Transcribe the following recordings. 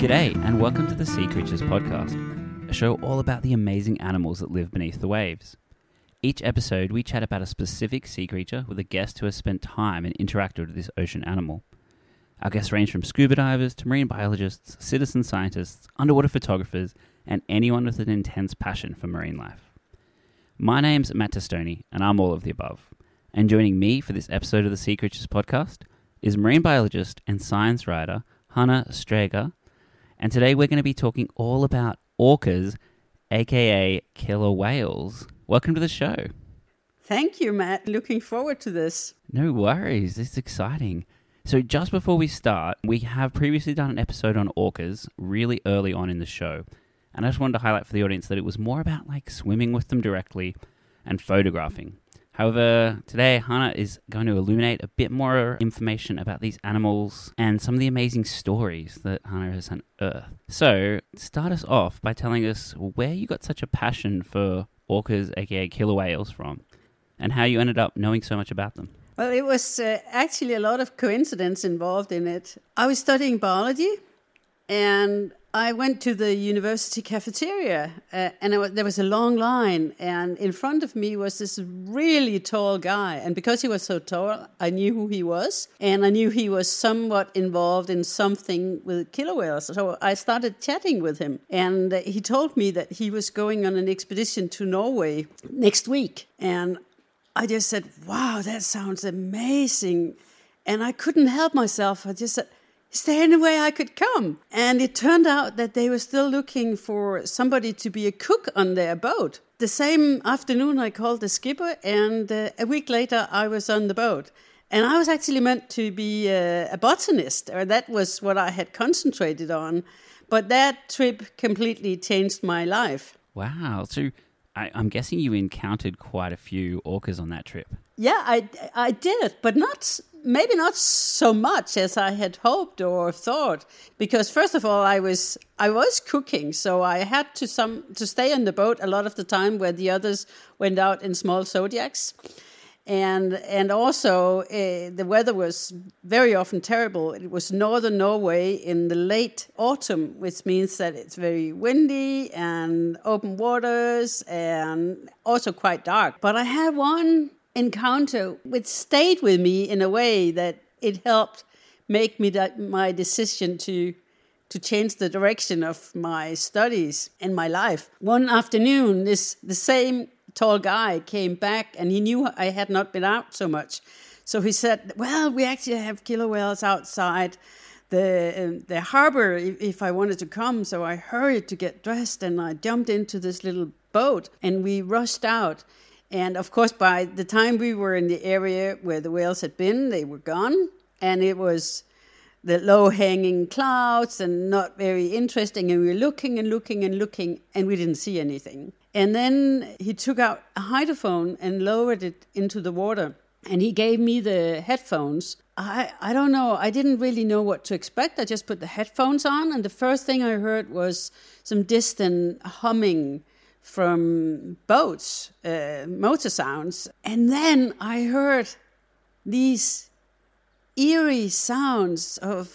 G'day, and welcome to the Sea Creatures Podcast, a show all about the amazing animals that live beneath the waves. Each episode, we chat about a specific sea creature with a guest who has spent time and interacted with this ocean animal. Our guests range from scuba divers to marine biologists, citizen scientists, underwater photographers, and anyone with an intense passion for marine life. My name's Matt Testoni, and I'm all of the above. And joining me for this episode of the Sea Creatures Podcast is marine biologist and science writer Hanne Strager and today we're going to be talking all about orcas, aka killer whales. Welcome to the show. Thank you, Matt. Looking forward to this. No worries. It's exciting. So, just before we start, we have previously done an episode on orcas really early on in the show. And I just wanted to highlight for the audience that it was more about like swimming with them directly and photographing. However, today Hanne is going to illuminate a bit more information about these animals and some of the amazing stories that Hanne has unearthed. So, start us off by telling us where you got such a passion for orcas, aka killer whales, from, and how you ended up knowing so much about them. Well, it was uh, actually a lot of coincidence involved in it. I was studying biology, and I went to the university cafeteria, uh, and there was a long line, and in front of me was this really tall guy. And because he was so tall, I knew who he was, and I knew he was somewhat involved in something with killer whales. So I started chatting with him, and he told me that he was going on an expedition to Norway next week. And I just said, Wow, that sounds amazing. And I couldn't help myself. I just said, is there any way I could come? And it turned out that they were still looking for somebody to be a cook on their boat. The same afternoon, I called the skipper, and uh, a week later, I was on the boat. And I was actually meant to be a, a botanist, or that was what I had concentrated on. But that trip completely changed my life. Wow. So I, am guessing you encountered quite a few orcas on that trip. Yeah, I, I did, but not maybe not so much as I had hoped or thought. Because first of all, I was I was cooking, so I had to some to stay on the boat a lot of the time where the others went out in small zodiacs. And and also uh, the weather was very often terrible. It was northern Norway in the late autumn, which means that it's very windy and open waters and also quite dark. But I had one encounter which stayed with me in a way that it helped make me that my decision to to change the direction of my studies and my life. One afternoon, this the same tall guy came back and he knew I had not been out so much. So he said, "Well, we actually have killer whales outside the um, the harbor if, if I wanted to come." So I hurried to get dressed and I jumped into this little boat and we rushed out and of course, by the time we were in the area where the whales had been, they were gone. And it was the low hanging clouds and not very interesting. And we were looking and looking and looking, and we didn't see anything. And then he took out a hydrophone and lowered it into the water. And he gave me the headphones. I, I don't know. I didn't really know what to expect. I just put the headphones on, and the first thing I heard was some distant humming from boats, uh, motor sounds. And then I heard these eerie sounds of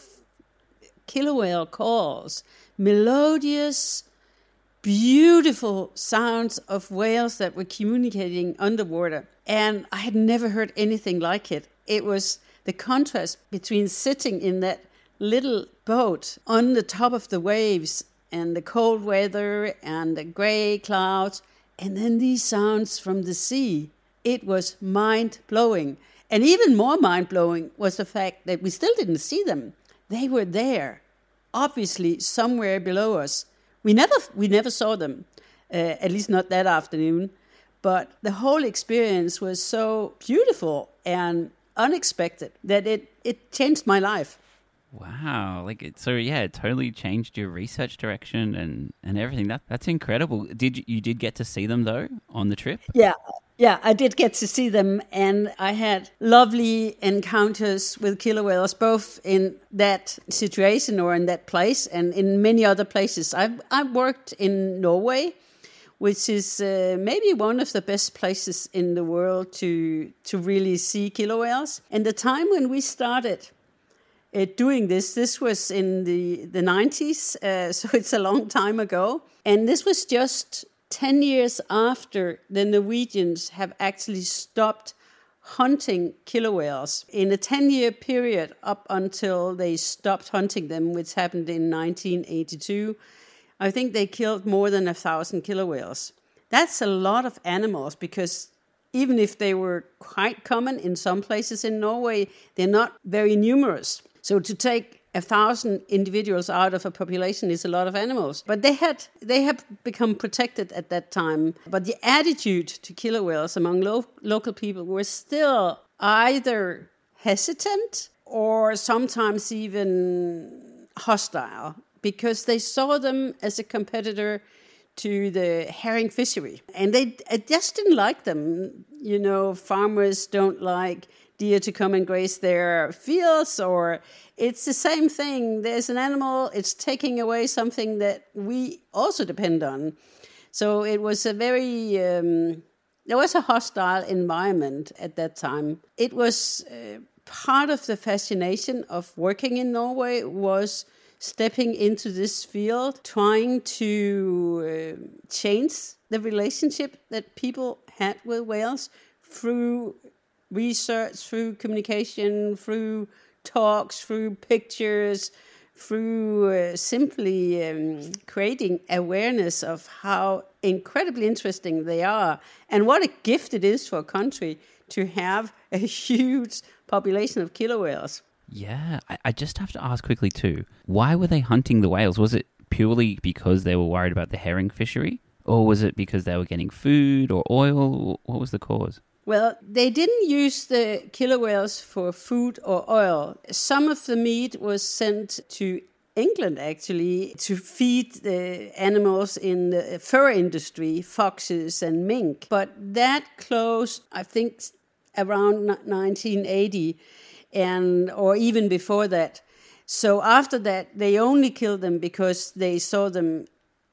killer whale calls, melodious, beautiful sounds of whales that were communicating underwater. And I had never heard anything like it. It was the contrast between sitting in that little boat on the top of the waves and the cold weather and the gray clouds, and then these sounds from the sea. It was mind blowing. And even more mind blowing was the fact that we still didn't see them. They were there, obviously somewhere below us. We never, we never saw them, uh, at least not that afternoon. But the whole experience was so beautiful and unexpected that it, it changed my life. Wow! Like so, yeah, it totally changed your research direction and and everything. That that's incredible. Did you, did get to see them though on the trip? Yeah, Yeah, I did get to see them, and I had lovely encounters with killer whales, both in that situation or in that place, and in many other places. I've I've worked in Norway, which is uh, maybe one of the best places in the world to to really see killer whales. And the time when we started uh, doing this, this was in the the nineties, uh, so it's a long time ago, and this was just 10 years after the Norwegians have actually stopped hunting killer whales. In a 10 year period up until they stopped hunting them, which happened in 1982, I think they killed more than a thousand killer whales. That's a lot of animals because even if they were quite common in some places in Norway, they're not very numerous. So to take a thousand individuals out of a population is a lot of animals. But they had they have become protected at that time. But the attitude to killer whales among lo- local people was still either hesitant or sometimes even hostile because they saw them as a competitor to the herring fishery and they just didn't like them you know farmers don't like deer to come and graze their fields or it's the same thing. There's an animal it's taking away something that we also depend on. So it was a very um, there was a hostile environment at that time. It was uh, part of the fascination of working in norway was stepping into this field trying to uh, change the relationship that people had with whales through research, through communication, through talks, through pictures, through uh, simply um, creating awareness of how incredibly interesting they are and what a gift it is for a country to have a huge population of killer whales. Yeah, I, I just have to ask quickly too why were they hunting the whales? Was it purely because they were worried about the herring fishery? Or was it because they were getting food or oil? What was the cause? Well, they didn't use the killer whales for food or oil. Some of the meat was sent to England actually to feed the animals in the fur industry, foxes and mink. But that closed, I think, around 1980, and or even before that. So after that, they only killed them because they saw them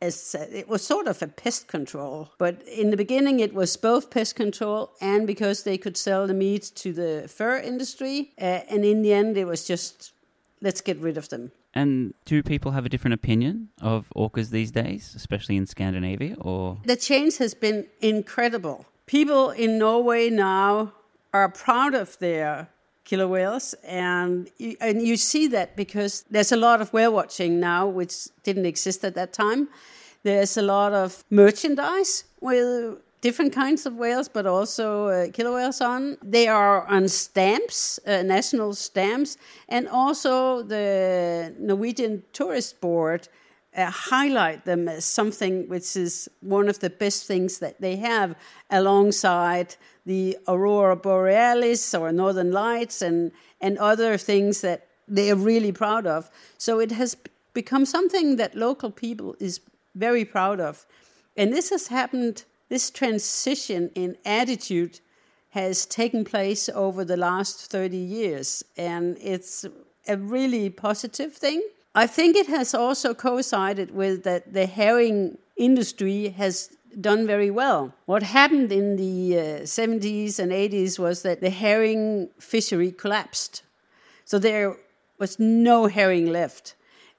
as it was sort of a pest control. But in the beginning, it was both pest control and because they could sell the meat to the fur industry. Uh, and in the end, it was just let's get rid of them. And do people have a different opinion of orcas these days, especially in Scandinavia? Or the change has been incredible. People in Norway now are proud of their killer whales, and you, and you see that because there's a lot of whale watching now, which didn't exist at that time. There's a lot of merchandise with different kinds of whales, but also uh, killer whales on. They are on stamps, uh, national stamps, and also the Norwegian Tourist Board uh, highlight them as something which is one of the best things that they have alongside the aurora borealis or northern lights and, and other things that they are really proud of. So it has become something that local people is very proud of. And this has happened, this transition in attitude has taken place over the last 30 years. And it's a really positive thing. I think it has also coincided with that the herring industry has done very well. What happened in the uh, 70s and 80s was that the herring fishery collapsed. So there was no herring left.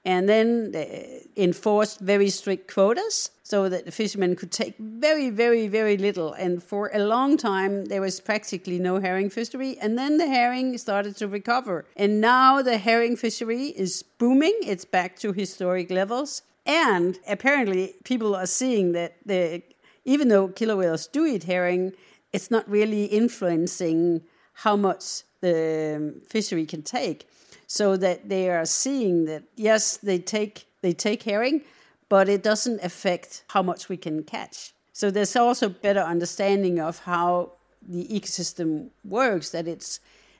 And then they enforced very strict quotas so that the fishermen could take very, very, very little. And for a long time, there was practically no herring fishery. And then the herring started to recover. And now the herring fishery is booming, it's back to historic levels. And apparently, people are seeing that the, even though killer whales do eat herring, it's not really influencing how much the um, fishery can take. So that they are seeing that yes, they take they take herring, but it doesn't affect how much we can catch. So there's also better understanding of how the ecosystem works. That it's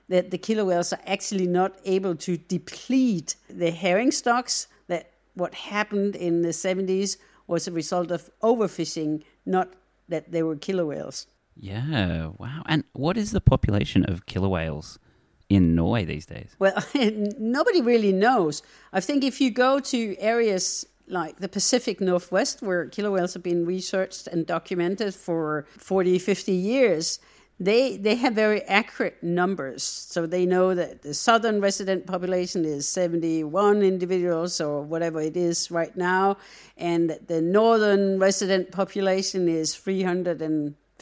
that the killer whales are actually not able to deplete the herring stocks That what happened in the 70s was a result of overfishing, not that they were killer whales. Yeah, wow. And what is the population of killer whales in Norway these days? Well, nobody really knows. I think if you go to areas like the Pacific Northwest, where killer whales have been researched and documented for 40, 50 years, they they have very accurate numbers. So they know that the southern resident population is 71 individuals or whatever it is right now, and the northern resident population is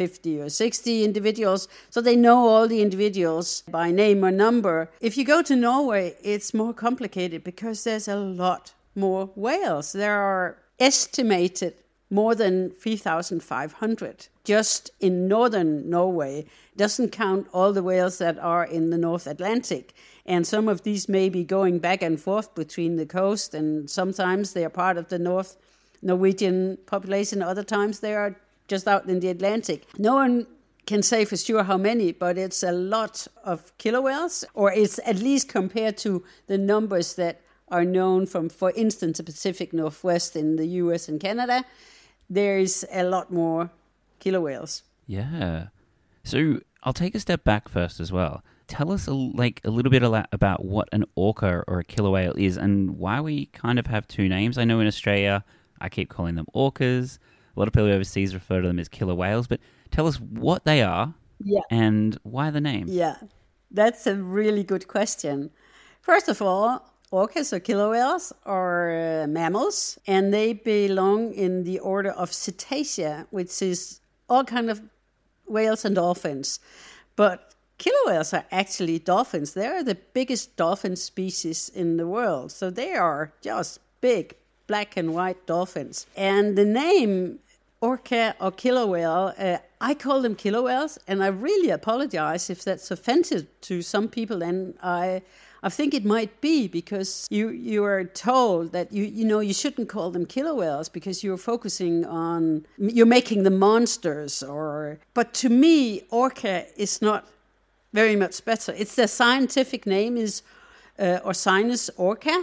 350 or 60 individuals. So they know all the individuals by name or number. If you go to Norway, it's more complicated because there's a lot more whales. There are estimated more than 3,500 just in northern Norway. Doesn't count all the whales that are in the North Atlantic. And some of these may be going back and forth between the coast, and sometimes they are part of the North Norwegian population, other times they are just out in the Atlantic. No one can say for sure how many, but it's a lot of killer whales, or it's at least compared to the numbers that are known from, for instance, the Pacific Northwest in the US and Canada, there is a lot more killer whales. Yeah. So I'll take a step back first as well. Tell us a, like a little bit about what an orca or a killer whale is and why we kind of have two names. I know in Australia, I keep calling them orcas. A lot of people overseas refer to them as killer whales, but tell us what they are yeah. and why the name. Yeah, that's a really good question. First of all, Orcas or killer whales are uh, mammals, and they belong in the order of Cetacea, which is all kind of whales and dolphins. But killer whales are actually dolphins. They are the biggest dolphin species in the world. So they are just big black and white dolphins. And the name orca or killer whale, uh, I call them killer whales, and I really apologize if that's offensive to some people. And I I think it might be because you you are told that you you know you shouldn't call them killer whales because you're focusing on you're making them monsters or but to me orca is not very much better. It's the scientific name is uh, orca.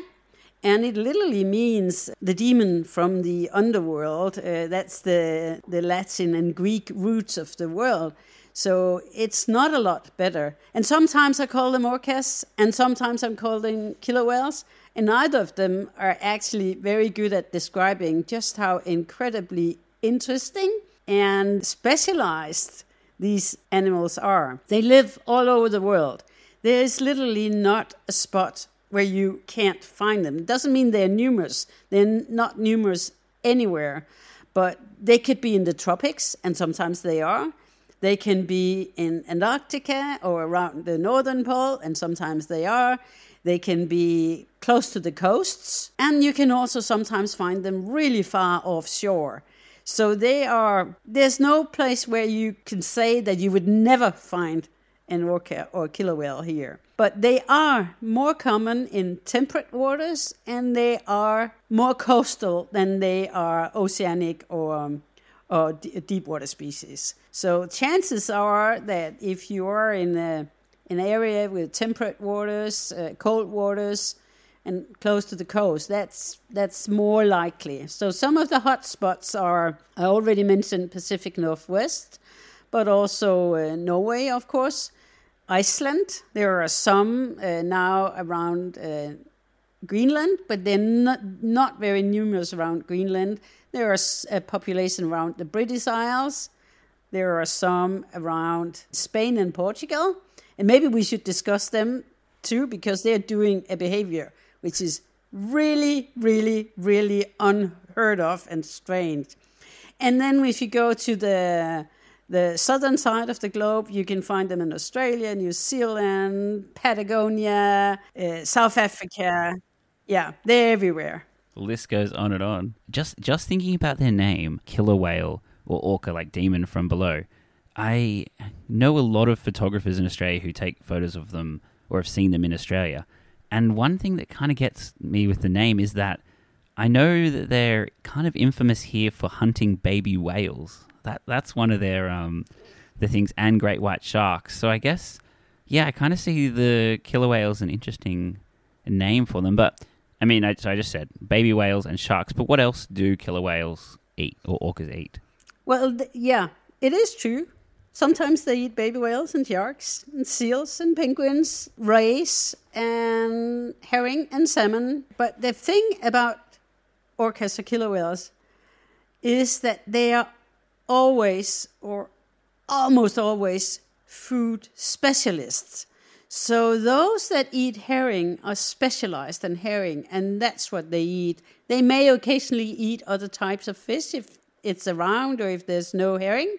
And it literally means the demon from the underworld. Uh, that's the, the Latin and Greek roots of the world. So it's not a lot better. And sometimes I call them orcas, and sometimes I'm calling killer whales. And neither of them are actually very good at describing just how incredibly interesting and specialized these animals are. They live all over the world. There is literally not a spot where you can't find them. Doesn't mean they're numerous, they're not numerous anywhere, but they could be in the tropics, and sometimes they are. They can be in Antarctica or around the northern pole, and sometimes they are. They can be close to the coasts, and you can also sometimes find them really far offshore. So they are, there's no place where you can say that you would never find an orca or killer whale here. But they are more common in temperate waters and they are more coastal than they are oceanic or um, or d- deep water species. So chances are that if you are in a, an area with temperate waters, uh, cold waters, and close to the coast, that's that's more likely. So some of the hot spots are I already mentioned Pacific Northwest, but also uh, Norway, of course, Iceland. There are some uh, now around uh, Greenland, but they're not not very numerous around Greenland. There is a population around the British Isles. There are some around Spain and Portugal. And maybe we should discuss them too because they're doing a behavior which is really, really, really unheard of and strange. And then if you go to the the southern side of the globe, you can find them in Australia, New Zealand, Patagonia, uh, South Africa. Yeah, they're everywhere. The list goes on and on. Just just thinking about their name, killer whale or orca, like demon from below. I know a lot of photographers in Australia who take photos of them or have seen them in Australia. And one thing that kind of gets me with the name is that I know that they're kind of infamous here for hunting baby whales. That that's one of their um, the things, and great white sharks. So I guess, yeah, I kind of see the killer whale as an interesting name for them. But I mean, I, so I just said baby whales and sharks, but what else do killer whales eat or orcas eat? Well, th- yeah, it is true. Sometimes they eat baby whales and sharks and seals and penguins, rays and herring and salmon. But the thing about orcas or killer whales is that they are always or almost always food specialists. So those that eat herring are specialized in herring, and that's what they eat. They may occasionally eat other types of fish if it's around or if there's no herring,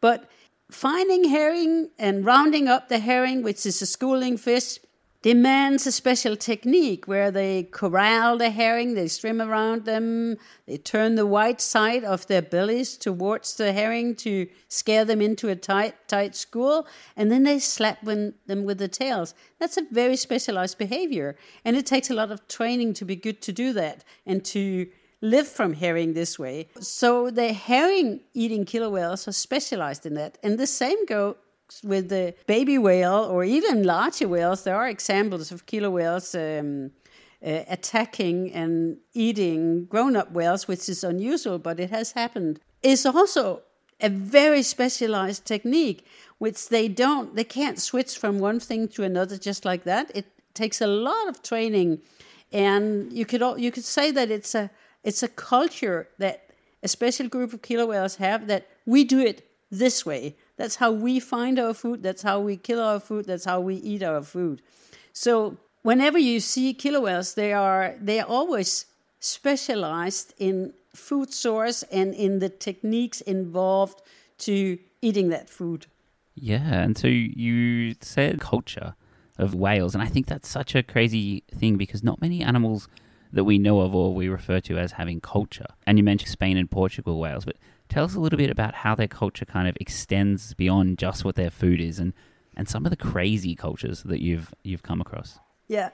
but finding herring and rounding up the herring, which is a schooling fish, demands a special technique where they corral the herring, they swim around them, they turn the white side of their bellies towards the herring to scare them into a tight, tight school, and then they slap them with the tails. That's a very specialized behavior, and it takes a lot of training to be good to do that and to live from herring this way. So the herring eating killer whales are specialized in that. And the same go with the baby whale or even larger whales, there are examples of killer whales um, uh, attacking and eating grown up whales, which is unusual, but it has happened. Is also a very specialized technique, which they don't, they can't switch from one thing to another just like that. It takes a lot of training, and you could all, you could say that it's a it's a culture that a special group of killer whales have that we do it this way that's how we find our food. That's how we kill our food. That's how we eat our food. So whenever you see killer whales, they are they are always specialized in food source and in the techniques involved to eating that food. Yeah, and so you said culture of whales, and I think that's such a crazy thing because not many animals that we know of or we refer to as having culture. And you mentioned Spain and Portugal whales, but Tell us a little bit about how their culture kind of extends beyond just what their food is and, and some of the crazy cultures that you've you've come across. Yeah.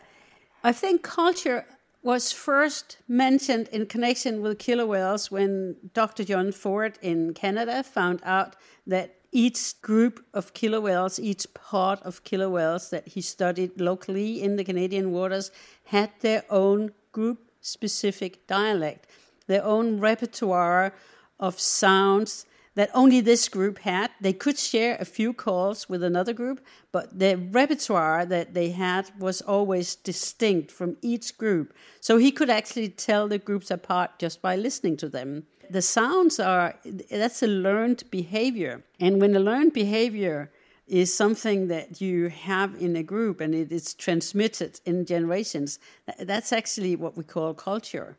I think culture was first mentioned in connection with killer whales when Dr. John Ford in Canada found out that each group of killer whales, each part of killer whales that he studied locally in the Canadian waters, had their own group specific dialect, their own repertoire of sounds that only this group had. They could share a few calls with another group, but the repertoire that they had was always distinct from each group. So he could actually tell the groups apart just by listening to them. The sounds are that's a learned behavior. And when a learned behavior is something that you have in a group and it is transmitted in generations, that's actually what we call culture.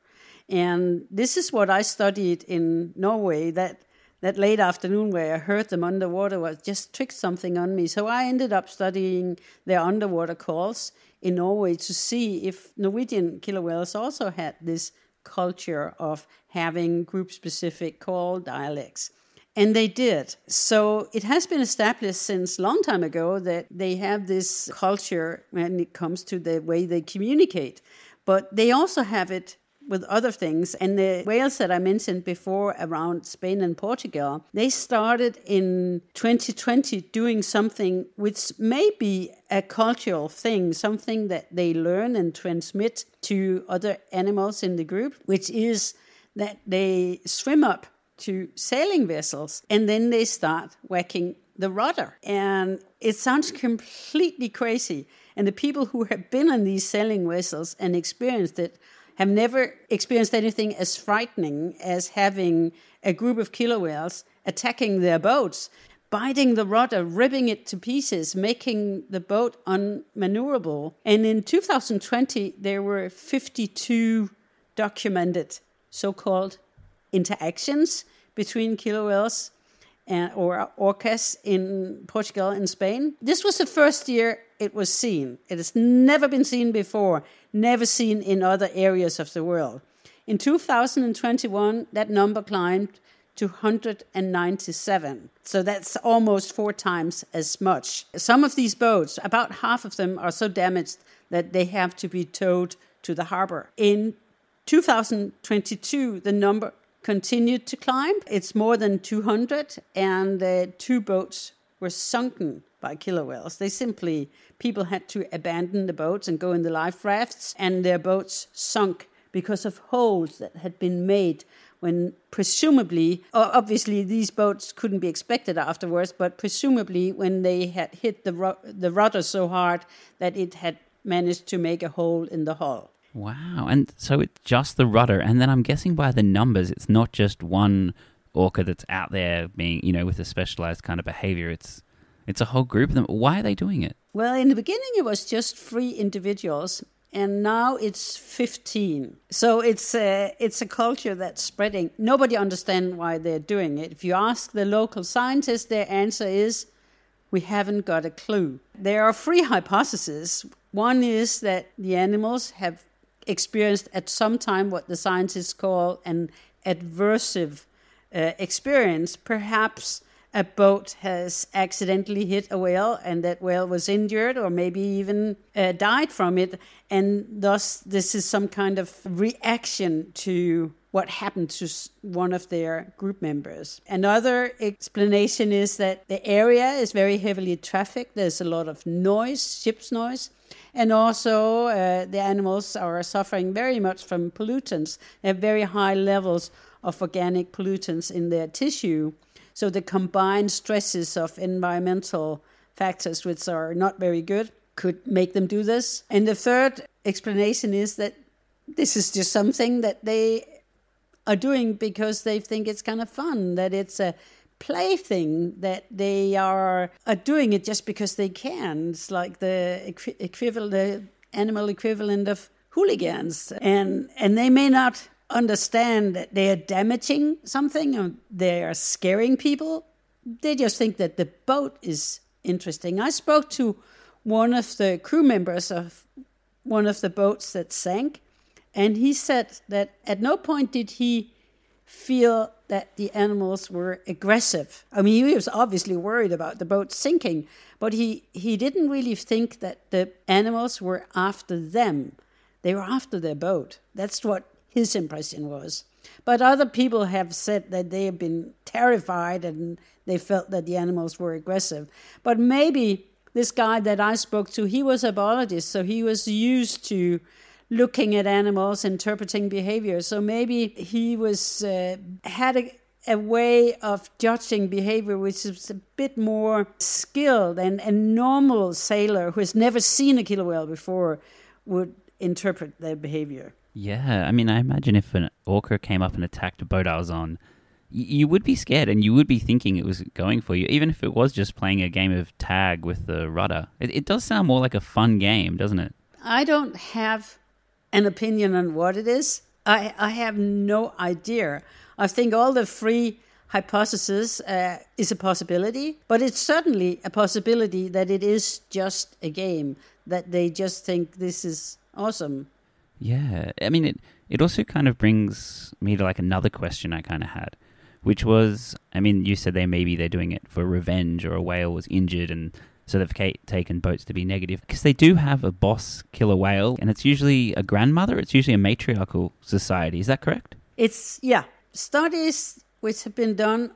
And this is what I studied in Norway that that late afternoon where I heard them underwater was just tricked something on me. So I ended up studying their underwater calls in Norway to see if Norwegian killer whales also had this culture of having group specific call dialects. And they did. So it has been established since long time ago that they have this culture when it comes to the way they communicate. But they also have it with other things. And the whales that I mentioned before around Spain and Portugal, they started in 2020 doing something which may be a cultural thing, something that they learn and transmit to other animals in the group, which is that they swim up to sailing vessels and then they start whacking the rudder. And it sounds completely crazy. And the people who have been on these sailing vessels and experienced it have never experienced anything as frightening as having a group of killer whales attacking their boats, biting the rudder, ripping it to pieces, making the boat unmaneuverable. And in 2020, there were 52 documented so called interactions between killer whales and, or orcas in Portugal and Spain. This was the first year it was seen. It has never been seen before, never seen in other areas of the world. In 2021, that number climbed to 197. So that's almost four times as much. Some of these boats, about half of them, are so damaged that they have to be towed to the harbor. In 2022, the number continued to climb. It's more than 200, and uh, two boats were sunken by killer whales. They simply, people had to abandon the boats and go in the life rafts, and their boats sunk because of holes that had been made when presumably, obviously these boats couldn't be expected afterwards, but presumably when they had hit the, ru- the rudder so hard that it had managed to make a hole in the hull. Wow. And so it's just the rudder. And then I'm guessing by the numbers, it's not just one orca that's out there being, you know, with a specialized kind of behavior. It's it's a whole group of them. Why are they doing it? Well, in the beginning, it was just three individuals, and now it's 15. So it's a, it's a culture that's spreading. Nobody understands why they're doing it. If you ask the local scientists, their answer is we haven't got a clue. There are three hypotheses. One is that the animals have experienced at some time what the scientists call an adversive uh, experience. Perhaps a boat has accidentally hit a whale and that whale was injured or maybe even uh, died from it. And thus, this is some kind of reaction to what happened to one of their group members. Another explanation is that the area is very heavily trafficked, there's a lot of noise, ship's noise. And also, uh, the animals are suffering very much from pollutants. They have very high levels of organic pollutants in their tissue. So the combined stresses of environmental factors, which are not very good, could make them do this. And the third explanation is that this is just something that they are doing because they think it's kind of fun, that it's a plaything, that they are, are doing it just because they can. It's like the equivalent, the animal equivalent of hooligans. And, and they may not understand that they are damaging something or they are scaring people. They just think that the boat is interesting. I spoke to one of the crew members of one of the boats that sank, and he said that at no point did he feel that the animals were aggressive. I mean, he was obviously worried about the boat sinking, but he, he didn't really think that the animals were after them. They were after their boat. That's what his impression was. But other people have said that they have been terrified and they felt that the animals were aggressive. But maybe this guy that I spoke to, he was a biologist, so he was used to looking at animals, interpreting behavior. So maybe he was uh, had a, a way of judging behavior which is a bit more skilled and a normal sailor who has never seen a killer whale before would interpret their behavior. Yeah, I mean, I imagine if an orca came up and attacked a boat I was on, you would be scared and you would be thinking it was going for you, even if it was just playing a game of tag with the rudder. It, it does sound more like a fun game, doesn't it? I don't have an opinion on what it is. I, I have no idea. I think all the free hypothesis uh, is a possibility, but it's certainly a possibility that it is just a game, that they just think this is awesome. Yeah, I mean, it it also kind of brings me to like another question I kind of had, which was, I mean, you said they maybe they're doing it for revenge, or a whale was injured, and so they've taken boats to be negative because they do have a boss killer whale, and it's usually a grandmother. It's usually a matriarchal society. Is that correct? It's yeah. Studies which have been done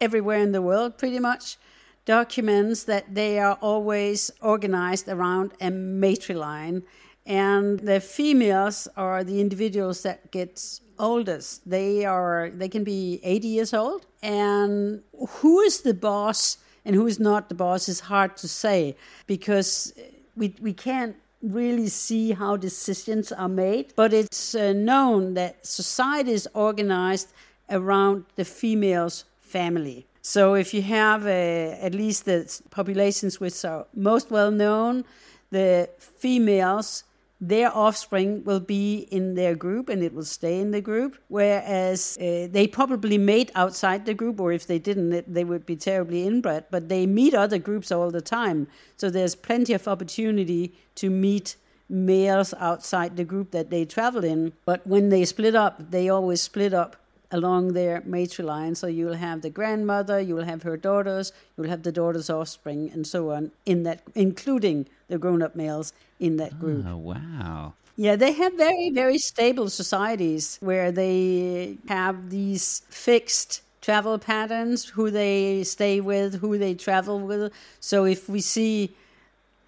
everywhere in the world, pretty much, documents that they are always organized around a matriline and the females are the individuals that get oldest. They are they can be 80 years old, and who is the boss and who is not the boss is hard to say because we we can't really see how decisions are made. But it's uh, known that society is organized around the female's family. So if you have uh, at least the populations which are most well known, the females their offspring will be in their group and it will stay in the group. Whereas uh, they probably mate outside the group, or if they didn't, they would be terribly inbred. But they meet other groups all the time. So there's plenty of opportunity to meet males outside the group that they travel in. But when they split up, they always split up along their matriline. So you'll have the grandmother, you'll have her daughters, you'll have the daughter's offspring, and so on, in that, including the grown-up males in that group. Oh, wow. Yeah, they have very, very stable societies where they have these fixed travel patterns, who they stay with, who they travel with. So if we see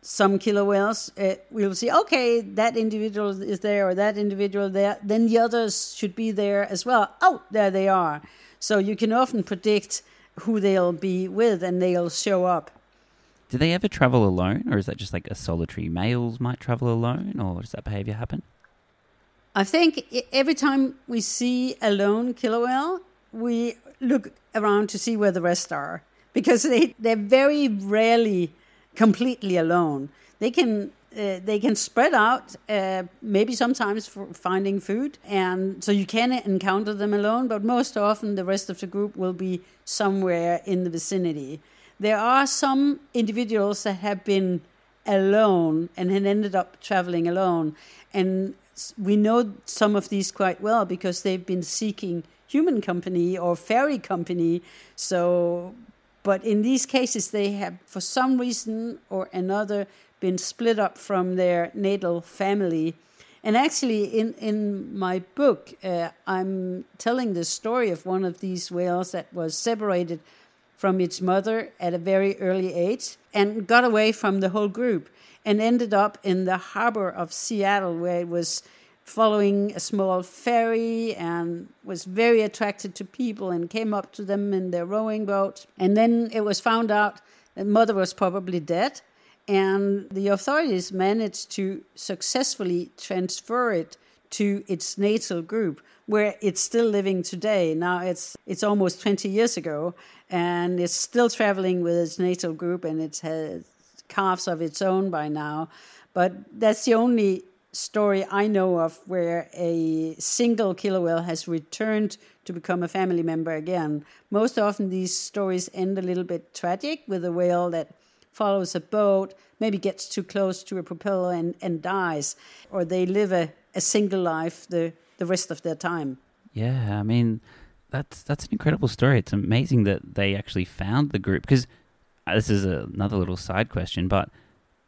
some killer whales, uh, we'll see, okay, that individual is there or that individual there, then the others should be there as well. Oh, there they are. So you can often predict who they'll be with and they'll show up. Do they ever travel alone, or is that just like a solitary males might travel alone, or does that behavior happen? I think every time we see a lone killer whale, we look around to see where the rest are because they, they're very rarely completely alone. They can uh, they can spread out, uh, maybe sometimes for finding food, and so you can encounter them alone. But most often, the rest of the group will be somewhere in the vicinity. There are some individuals that have been alone and had ended up traveling alone, and we know some of these quite well because they've been seeking human company or ferry company. So but in these cases, they have, for some reason or another, been split up from their natal family. And actually, in, in my book, uh, I'm telling the story of one of these whales that was separated from its mother at a very early age and got away from the whole group and ended up in the harbor of Seattle, where it was following a small ferry and was very attracted to people and came up to them in their rowing boat. And then it was found out that mother was probably dead. And the authorities managed to successfully transfer it to its natal group, where it's still living today. Now it's it's almost 20 years ago, and it's still traveling with its natal group, and it has calves of its own by now. But that's the only story I know of where a single killer whale has returned to become a family member again. Most often, these stories end a little bit tragic with a whale that follows a boat, maybe gets too close to a propeller and, and dies, or they live a, a single life the, the rest of their time. Yeah, I mean, that's that's an incredible story. It's amazing that they actually found the group because uh, this is another little side question, but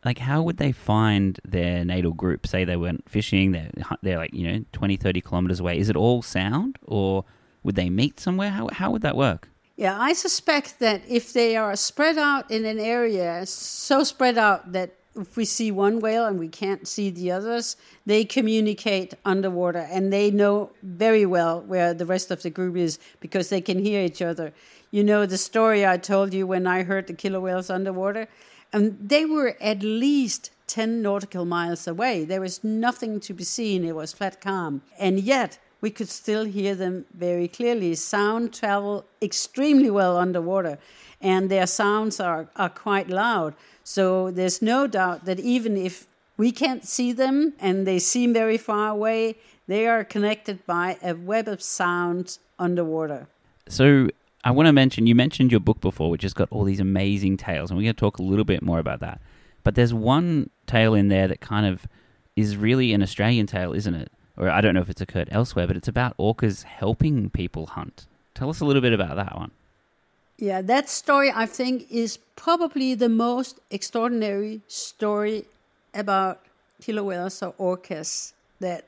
like how would they find their natal group? Say they went fishing they're, they're like you know 20 30 kilometers away. Is it all sound or would they meet somewhere? How, how would that work? Yeah i suspect that if they are spread out in an area so spread out that if we see one whale and we can't see the others they communicate underwater and they know very well where the rest of the group is because they can hear each other. You know the story i told you when i heard the killer whales underwater and they were at least 10 nautical miles away. There was nothing to be seen, it was flat calm. And yet, we could still hear them very clearly. Sound travel extremely well underwater, and their sounds are, are quite loud. So there's no doubt that even if we can't see them and they seem very far away, they are connected by a web of sound underwater. So I want to mention you mentioned your book before, which has got all these amazing tales, and we're going to talk a little bit more about that. But there's one tale in there that kind of is really an Australian tale, isn't it? Or I don't know if it's occurred elsewhere, but it's about orcas helping people hunt. Tell us a little bit about that one. Yeah, that story I think is probably the most extraordinary story about killer whales or orcas that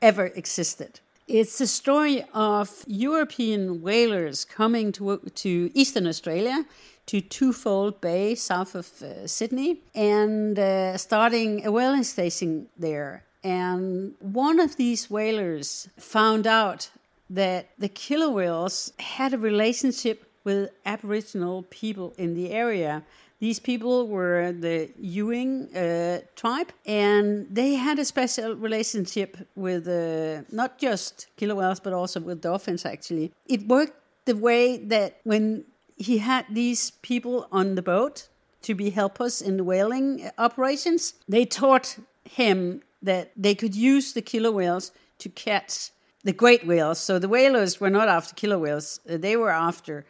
ever existed. It's a story of European whalers coming to, to Eastern Australia, to Twofold Bay, south of uh, Sydney, and uh, starting a whaling station there. And one of these whalers found out that the killer whales had a relationship with Aboriginal people in the area these people were the Yuin uh, tribe, and they had a special relationship with uh, not just killer whales, but also with dolphins, actually. It worked the way that when he had these people on the boat to be helpers in the whaling operations, they taught him that they could use the killer whales to catch the great whales. So the whalers were not after killer whales, uh, they were after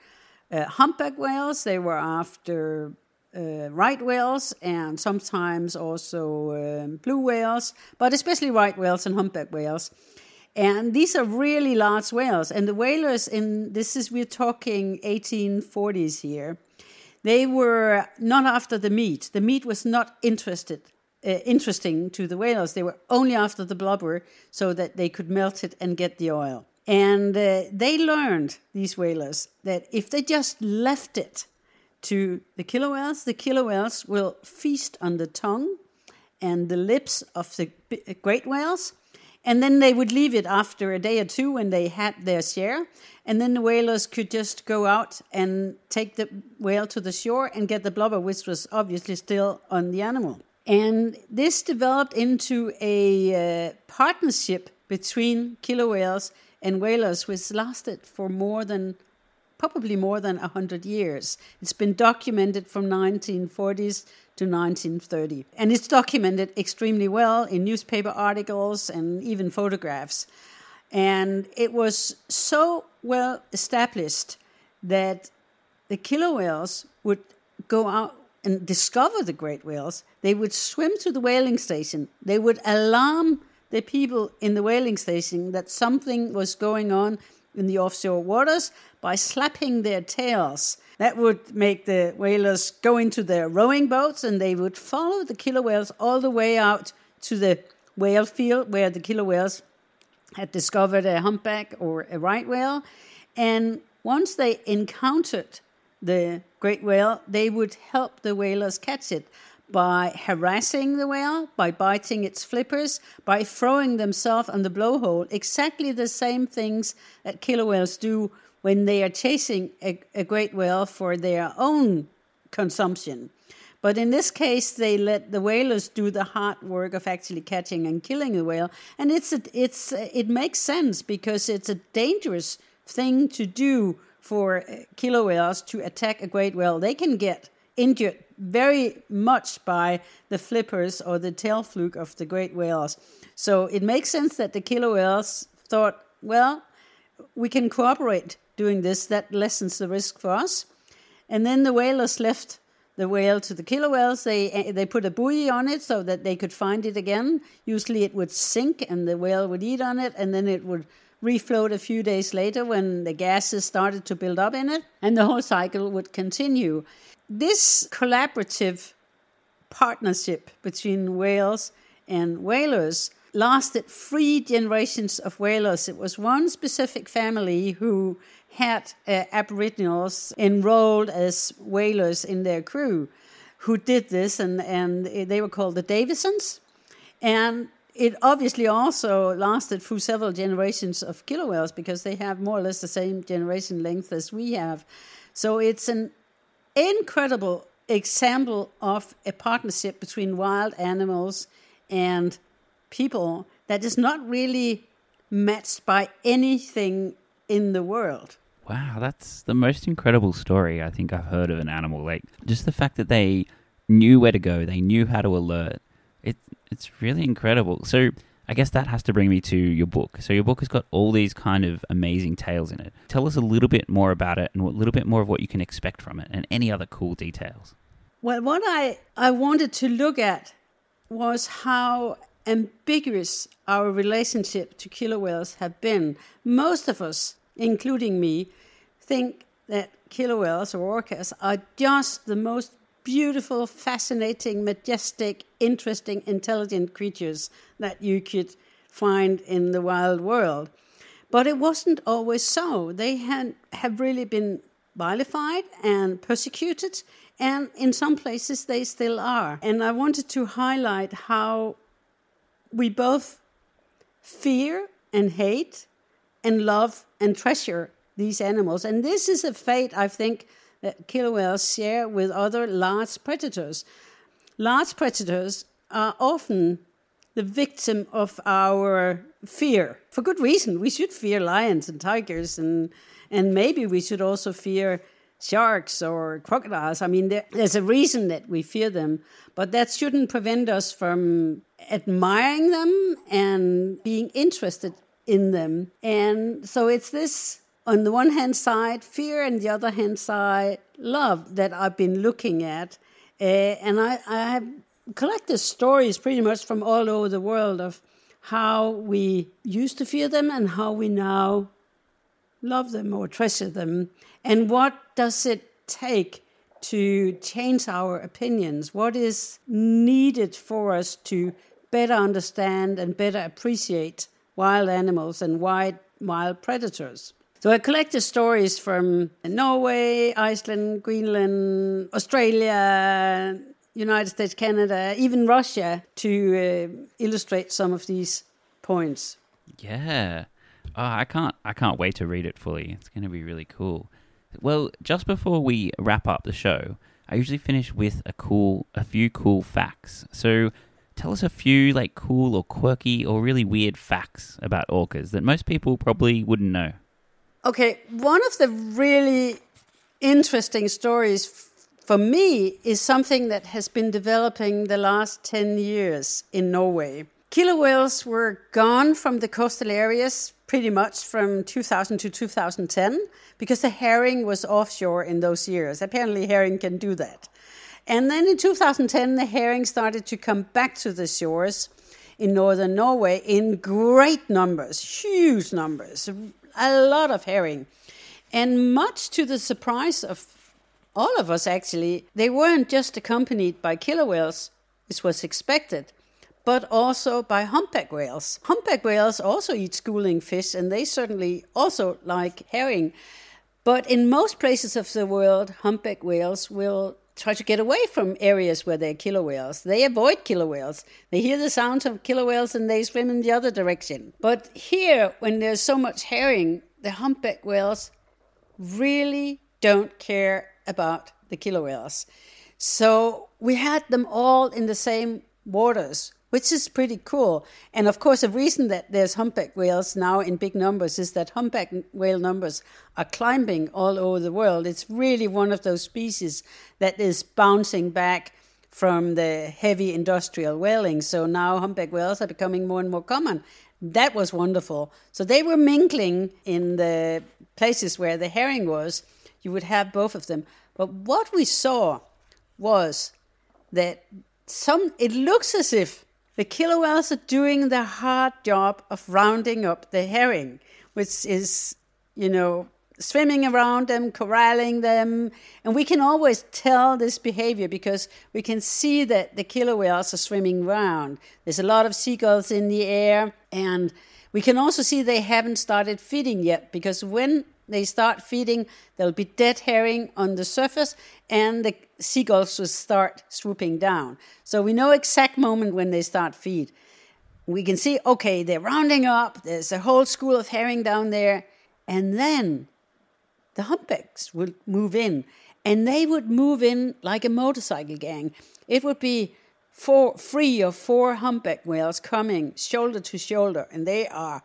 uh, humpback whales, they were after uh, right whales and sometimes also um, blue whales, but especially right whales and humpback whales. And these are really large whales. And the whalers in this is we're talking 1840s here. They were not after the meat. The meat was not interested uh, interesting to the whalers. They were only after the blubber so that they could melt it and get the oil. And uh, they learned, these whalers, that if they just left it to the killer whales. The killer whales will feast on the tongue and the lips of the great whales. And then they would leave it after a day or two when they had their share. And then the whalers could just go out and take the whale to the shore and get the blubber, which was obviously still on the animal. And this developed into a uh, partnership between killer whales and whalers, which lasted for more than probably more than 100 years. It's been documented from 1940s to 1930. And it's documented extremely well in newspaper articles and even photographs. And it was so well established that the killer whales would go out and discover the great whales. They would swim to the whaling station. They would alarm the people in the whaling station that something was going on in the offshore waters by slapping their tails. That would make the whalers go into their rowing boats and they would follow the killer whales all the way out to the whale field where the killer whales had discovered a humpback or a right whale. And once they encountered the great whale, they would help the whalers catch it by harassing the whale, by biting its flippers, by throwing themselves on the blowhole. Exactly the same things that killer whales do when they are chasing a, a great whale for their own consumption. But in this case, they let the whalers do the hard work of actually catching and killing the whale, and it's a, it's it makes sense because it's a dangerous thing to do for uh, killer whales to attack a great whale. They can get injured very much by the flippers or the tail fluke of the great whales. So it makes sense that the killer whales thought, well, we can cooperate doing this. That lessens the risk for us. And then the whalers left the whale to the killer whales. They eh, they put a buoy on it so that they could find it again. Usually it would sink and the whale would eat on it, and then it would refloat a few days later when the gases started to build up in it, and the whole cycle would continue. This collaborative partnership between whales and whalers lasted three generations of whalers. It was one specific family who had uh, Aboriginals enrolled as whalers in their crew who did this, and, and they were called the Davidsons. And it obviously also lasted through several generations of killer whales because they have more or less the same generation length as we have. So it's an incredible example of a partnership between wild animals and people that is not really matched by anything in the world. Wow, that's the most incredible story I think I've heard of an animal. Like just the fact that they knew where to go, they knew how to alert. It it's really incredible. So I guess that has to bring me to your book. So your book has got all these kind of amazing tales in it. Tell us a little bit more about it and a little bit more of what you can expect from it and any other cool details. Well, what I, I wanted to look at was how ambiguous our relationship to killer whales have been. Most of us, including me, think that killer whales or orcas are just the most beautiful, fascinating, majestic, interesting, intelligent creatures that you could find in the wild world. But it wasn't always so. They had, have really been vilified and persecuted, and in some places they still are. And I wanted to highlight how we both fear and hate and love and treasure these animals. And this is a fate, I think, that killer whales share with other large predators. Large predators are often the victim of our fear for good reason. We should fear lions and tigers, and and maybe we should also fear sharks or crocodiles. I mean, there, there's a reason that we fear them, but that shouldn't prevent us from admiring them and being interested in them. And so it's this on the one hand side, fear, and the other hand side, love that I've been looking at. Uh, and I, I have collected stories pretty much from all over the world of how we used to fear them and how we now love them or treasure them. And what does it take to change our opinions? What is needed for us to better understand and better appreciate wild animals and wild, wild predators? So I collected stories from Norway, Iceland, Greenland, Australia, United States, Canada, even Russia to uh, illustrate some of these points. Yeah. Oh, I can't I can't wait to read it fully. It's going to be really cool. Well, just before we wrap up the show, I usually finish with a cool a few cool facts. So tell us a few like cool or quirky or really weird facts about orcas that most people probably wouldn't know. Okay, one of the really interesting stories f- for me is something that has been developing the last 10 years in Norway. Killer whales were gone from the coastal areas pretty much from 2000 to 2010 because the herring was offshore in those years. Apparently, herring can do that. And then in 2010, the herring started to come back to the shores in northern Norway in great numbers, huge numbers, a lot of herring. And much to the surprise of all of us, actually, they weren't just accompanied by killer whales, as was expected, but also by humpback whales. Humpback whales also eat schooling fish, and they certainly also like herring. But in most places of the world, humpback whales will try to get away from areas where there are killer whales. They avoid killer whales. They hear the sounds of killer whales and they swim in the other direction. But here, when there's so much herring, the humpback whales really don't care about the killer whales. So we had them all in the same waters which is pretty cool. And of course, the reason that there's humpback whales now in big numbers is that humpback whale numbers are climbing all over the world. It's really one of those species that is bouncing back from the heavy industrial whaling. So now humpback whales are becoming more and more common. That was wonderful. So they were mingling in the places where the herring was. You would have both of them. But what we saw was that some it looks as if the killer whales are doing the hard job of rounding up the herring, which is, you know, swimming around them, corralling them. And we can always tell this behavior because we can see that the killer whales are swimming around. There's a lot of seagulls in the air. And we can also see they haven't started feeding yet because when they start feeding, there'll be dead herring on the surface and the seagulls will start swooping down. So we know exact moment when they start feed. We can see, okay, they're rounding up, there's a whole school of herring down there, and then the humpbacks would move in, and they would move in like a motorcycle gang. It would be four, three or four humpback whales coming shoulder to shoulder, and they are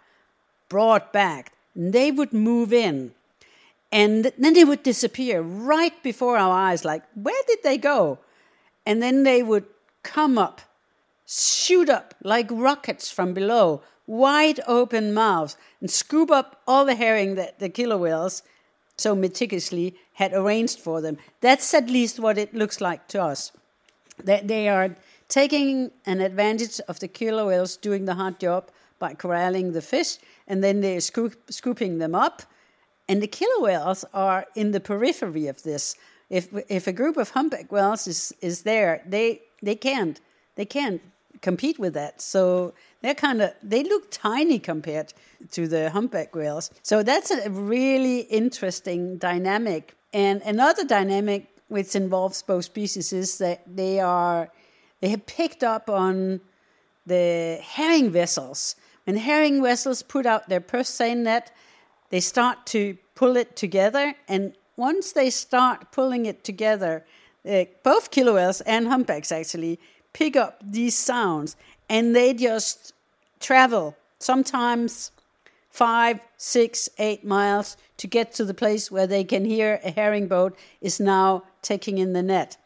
broad backed. They would move in and then they would disappear right before our eyes, like, where did they go? And then they would come up, shoot up like rockets from below, wide open mouths, and scoop up all the herring that the killer whales so meticulously had arranged for them. That's at least what it looks like to us. That they are taking an advantage of the killer whales doing the hard job by corralling the fish, and then they're scoop, scooping them up and the killer whales are in the periphery of this. If if a group of humpback whales is, is there, they they can't they can't compete with that. So they're kind of they look tiny compared to the humpback whales. So that's a really interesting dynamic. And another dynamic which involves both species is that they are they have picked up on the herring vessels. When herring vessels put out their purse seine net, they start to pull it together. And once they start pulling it together, uh, both killer whales and humpbacks actually pick up these sounds and they just travel sometimes five, six, eight miles to get to the place where they can hear a herring boat is now taking in the net.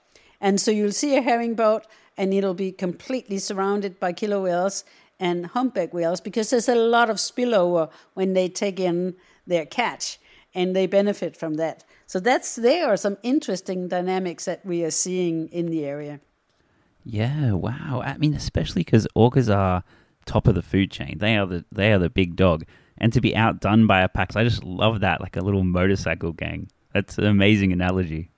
And so you'll see a herring boat and it'll be completely surrounded by killer whales and humpback whales because there's a lot of spillover when they take in their catch and they benefit from that. So that's there are some interesting dynamics that we are seeing in the area. Yeah, wow. I mean, especially because orcas are top of the food chain. They are the they are the big dog, and to be outdone by a pack, I just love that, like a little motorcycle gang. That's an amazing analogy.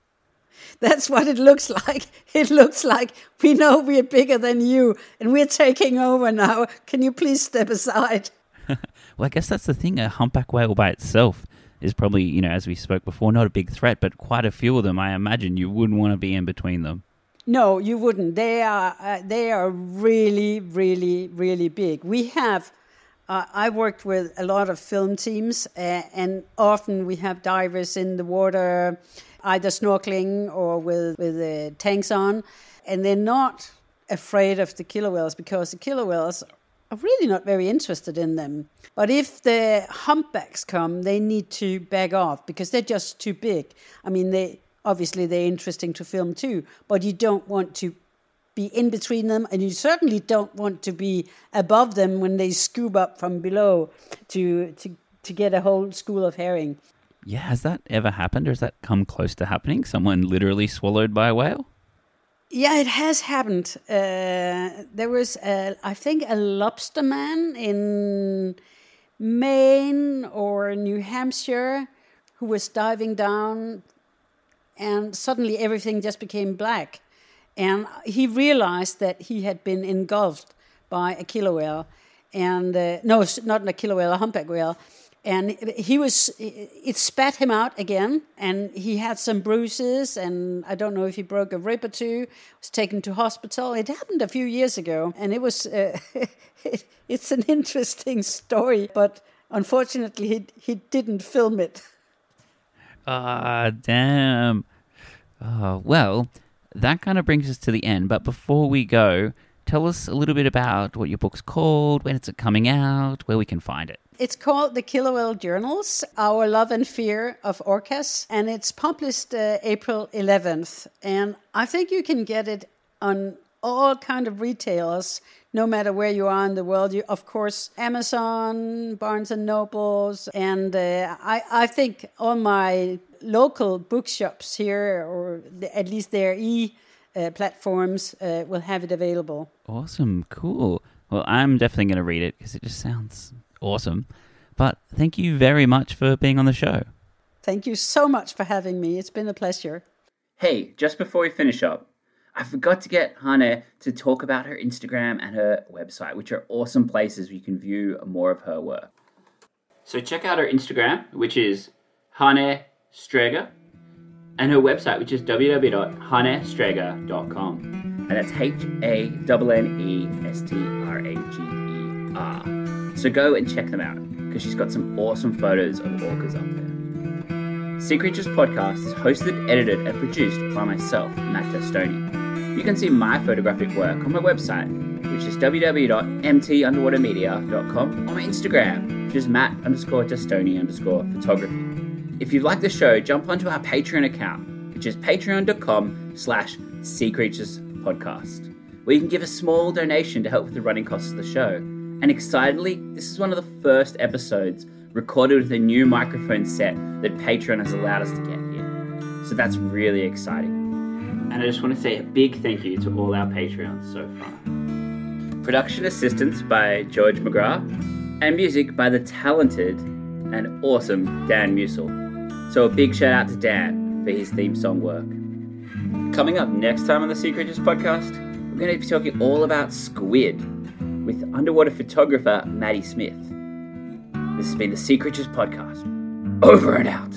That's what it looks like. It looks like we know we're bigger than you, and we're taking over now. Can you please step aside? well, I guess that's the thing. A humpback whale by itself is probably, you know, as we spoke before, not a big threat, but quite a few of them, I imagine you wouldn't want to be in between them. No, you wouldn't. They are uh, they are really, really, really big. We have. Uh, I worked with a lot of film teams, uh, and often we have divers in the water, either snorkeling or with with uh, tanks on, and they're not afraid of the killer whales because the killer whales are really not very interested in them. But if the humpbacks come, they need to back off because they're just too big. I mean, they obviously they're interesting to film too, but you don't want to be in between them, and you certainly don't want to be above them when they scoop up from below to to to get a whole school of herring. Yeah, has that ever happened, or has that come close to happening? Someone literally swallowed by a whale? Yeah, it has happened. Uh, there was, a, I think, a lobster man in Maine or New Hampshire who was diving down, and suddenly everything just became black. And he realized that he had been engulfed by a killer whale, and uh, no, not a killer whale, a humpback whale and he was it spat him out again and he had some bruises and i don't know if he broke a rib or two was taken to hospital. It happened a few years ago and it was uh, it's an interesting story but unfortunately he, he didn't film it. Ah damn. Oh, well that kind of brings us to the end but before we go tell us a little bit about what your book's called when it's coming out where we can find it it's called the Whale Journals, Our Love and Fear of Orcas, and it's published uh, April 11th. And I think you can get it on all kind of retailers, no matter where you are in the world. You, of course, Amazon, Barnes and Nobles, and uh, I, I think all my local bookshops here, or at least their e uh, platforms, uh, will have it available. Awesome, cool. Well, I'm definitely going to read it because it just sounds awesome. But thank you very much for being on the show. Thank you so much for having me. It's been a pleasure. Hey, just before we finish up, I forgot to get Hanne to talk about her Instagram and her website, which are awesome places where you can view more of her work. So check out her Instagram, which is Hanne Strager, and her website, which is www.hannestrager.com. And that's H A N N E S T R A G E R. So go and check them out because she's got some awesome photos of orcas up there. Sea Creatures Podcast is hosted, edited, and produced by myself, Matt Testoni. You can see my photographic work on my website, which is www.mtunderwatermedia.com, on my Instagram, which is Matt underscore Testoni underscore photography. If you like the show, jump onto our Patreon account, which is patreon.com slash Sea Creatures Podcast, where you can give a small donation to help with the running costs of the show. And excitedly, this is one of the first episodes recorded with a new microphone set that Patreon has allowed us to get here. So that's really exciting. And I just want to say a big thank you to all our Patreons so far. Production assistance by George McGrath, and music by the talented and awesome Dan Musil. So a big shout out to Dan for his theme song work. Coming up next time on the Sea Creatures podcast, we're going to be talking all about squid with underwater photographer Maddie Smith. This has been the Sea Creatures Podcast. Over and out.